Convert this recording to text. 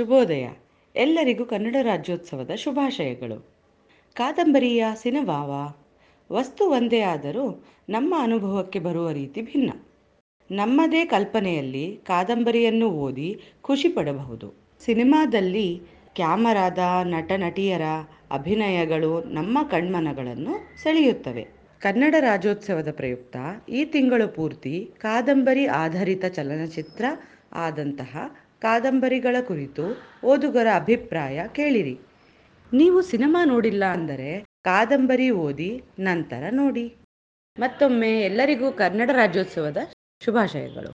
ಶುಭೋದಯ. ಎಲ್ಲರಿಗೂ ಕನ್ನಡ ರಾಜ್ಯೋತ್ಸವದ ಶುಭಾಶಯಗಳು. ಕಾದಂಬರಿಯ ಸಿನವಾವ. ವಸ್ತು ಒಂದೇ ಆದರೂ ನಮ್ಮ ಅನುಭವಕ್ಕೆ ಬರುವ ರೀತಿ ಭಿನ್ನ. ನಮ್ಮದೇ ಕಲ್ಪನೆಯಲ್ಲಿ ಕಾದಂಬರಿಯನ್ನು ಓದಿ ಖುಷಿ ಪಡಬಹುದು. ಸಿನಿಮಾದಲ್ಲಿ ಕ್ಯಾಮರಾದ ನಟ ನಟಿಯರ ಅಭಿನಯಗಳು ನಮ್ಮ ಕಣ್ಮನಗಳನ್ನು ಸೆಳೆಯುತ್ತವೆ. ಕನ್ನಡ ರಾಜ್ಯೋತ್ಸವದ ಪ್ರಯುಕ್ತ ಈ ತಿಂಗಳು ಪೂರ್ತಿ ಕಾದಂಬರಿ ಆಧಾರಿತ ಚಲನಚಿತ್ರ ಆದಂತಹ ಕಾದಂಬರಿಗಳ ಕುರಿತು ಓದುಗರ ಅಭಿಪ್ರಾಯ ಕೇಳಿರಿ. ನೀವು ಸಿನಿಮಾ ನೋಡಿಲ್ಲ ಅಂದರೆ ಕಾದಂಬರಿ ಓದಿ ನಂತರ ನೋಡಿ. ಮತ್ತೊಮ್ಮೆ ಎಲ್ಲರಿಗೂ ಕನ್ನಡ ರಾಜ್ಯೋತ್ಸವದ ಶುಭಾಶಯಗಳು.